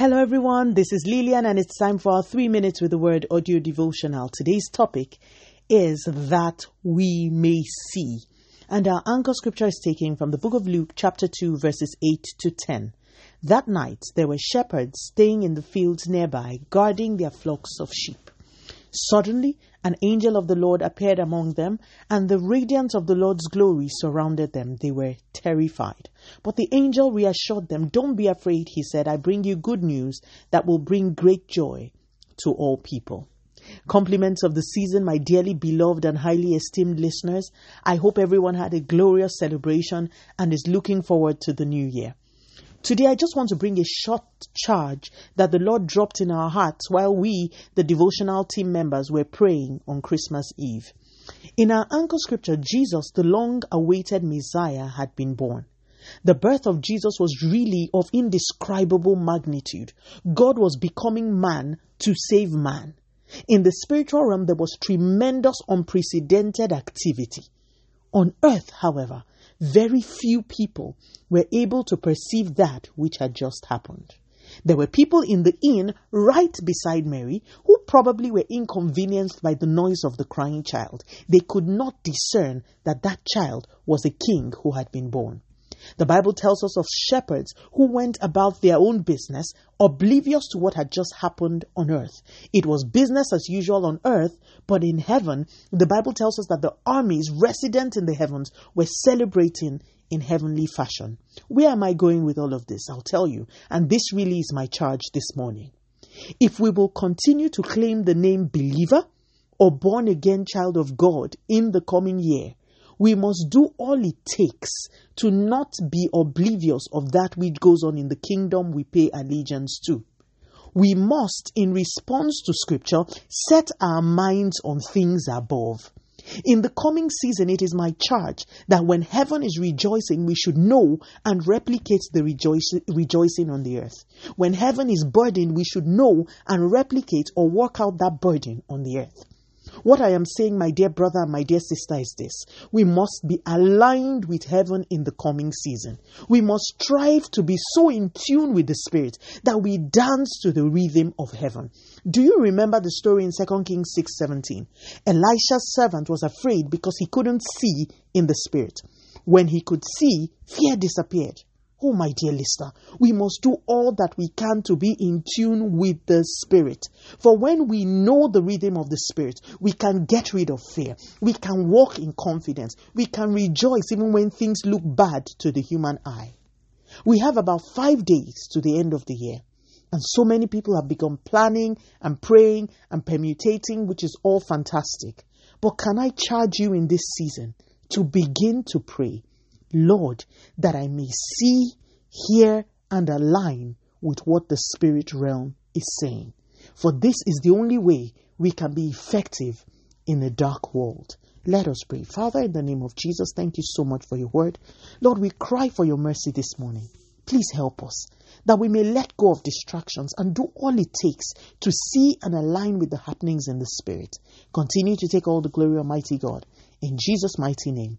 Hello, everyone. This is Lillian, and it's time for our three minutes with the word audio devotional. Today's topic is that we may see. And our anchor scripture is taken from the book of Luke, chapter 2, verses 8 to 10. That night there were shepherds staying in the fields nearby, guarding their flocks of sheep. Suddenly, an angel of the Lord appeared among them, and the radiance of the Lord's glory surrounded them. They were terrified. But the angel reassured them, Don't be afraid, he said. I bring you good news that will bring great joy to all people. Compliments of the season, my dearly beloved and highly esteemed listeners. I hope everyone had a glorious celebration and is looking forward to the new year. Today, I just want to bring a short charge that the Lord dropped in our hearts while we, the devotional team members, were praying on Christmas Eve. In our anchor scripture, Jesus, the long awaited Messiah, had been born. The birth of Jesus was really of indescribable magnitude. God was becoming man to save man. In the spiritual realm, there was tremendous, unprecedented activity. On earth, however, very few people were able to perceive that which had just happened. There were people in the inn right beside Mary who probably were inconvenienced by the noise of the crying child. They could not discern that that child was a king who had been born. The Bible tells us of shepherds who went about their own business, oblivious to what had just happened on earth. It was business as usual on earth, but in heaven, the Bible tells us that the armies resident in the heavens were celebrating in heavenly fashion. Where am I going with all of this? I'll tell you. And this really is my charge this morning. If we will continue to claim the name believer or born again child of God in the coming year, we must do all it takes to not be oblivious of that which goes on in the kingdom we pay allegiance to. We must, in response to scripture, set our minds on things above. In the coming season, it is my charge that when heaven is rejoicing, we should know and replicate the rejoicing on the earth. When heaven is burdened, we should know and replicate or work out that burden on the earth. What I am saying, my dear brother and my dear sister, is this. We must be aligned with heaven in the coming season. We must strive to be so in tune with the Spirit that we dance to the rhythm of heaven. Do you remember the story in 2 Kings 6 17? Elisha's servant was afraid because he couldn't see in the Spirit. When he could see, fear disappeared. Oh, my dear listener, we must do all that we can to be in tune with the Spirit. For when we know the rhythm of the Spirit, we can get rid of fear. We can walk in confidence. We can rejoice even when things look bad to the human eye. We have about five days to the end of the year. And so many people have begun planning and praying and permutating, which is all fantastic. But can I charge you in this season to begin to pray? Lord, that I may see, hear, and align with what the spirit realm is saying. For this is the only way we can be effective in a dark world. Let us pray. Father, in the name of Jesus, thank you so much for your word. Lord, we cry for your mercy this morning. Please help us that we may let go of distractions and do all it takes to see and align with the happenings in the Spirit. Continue to take all the glory, Almighty God. In Jesus' mighty name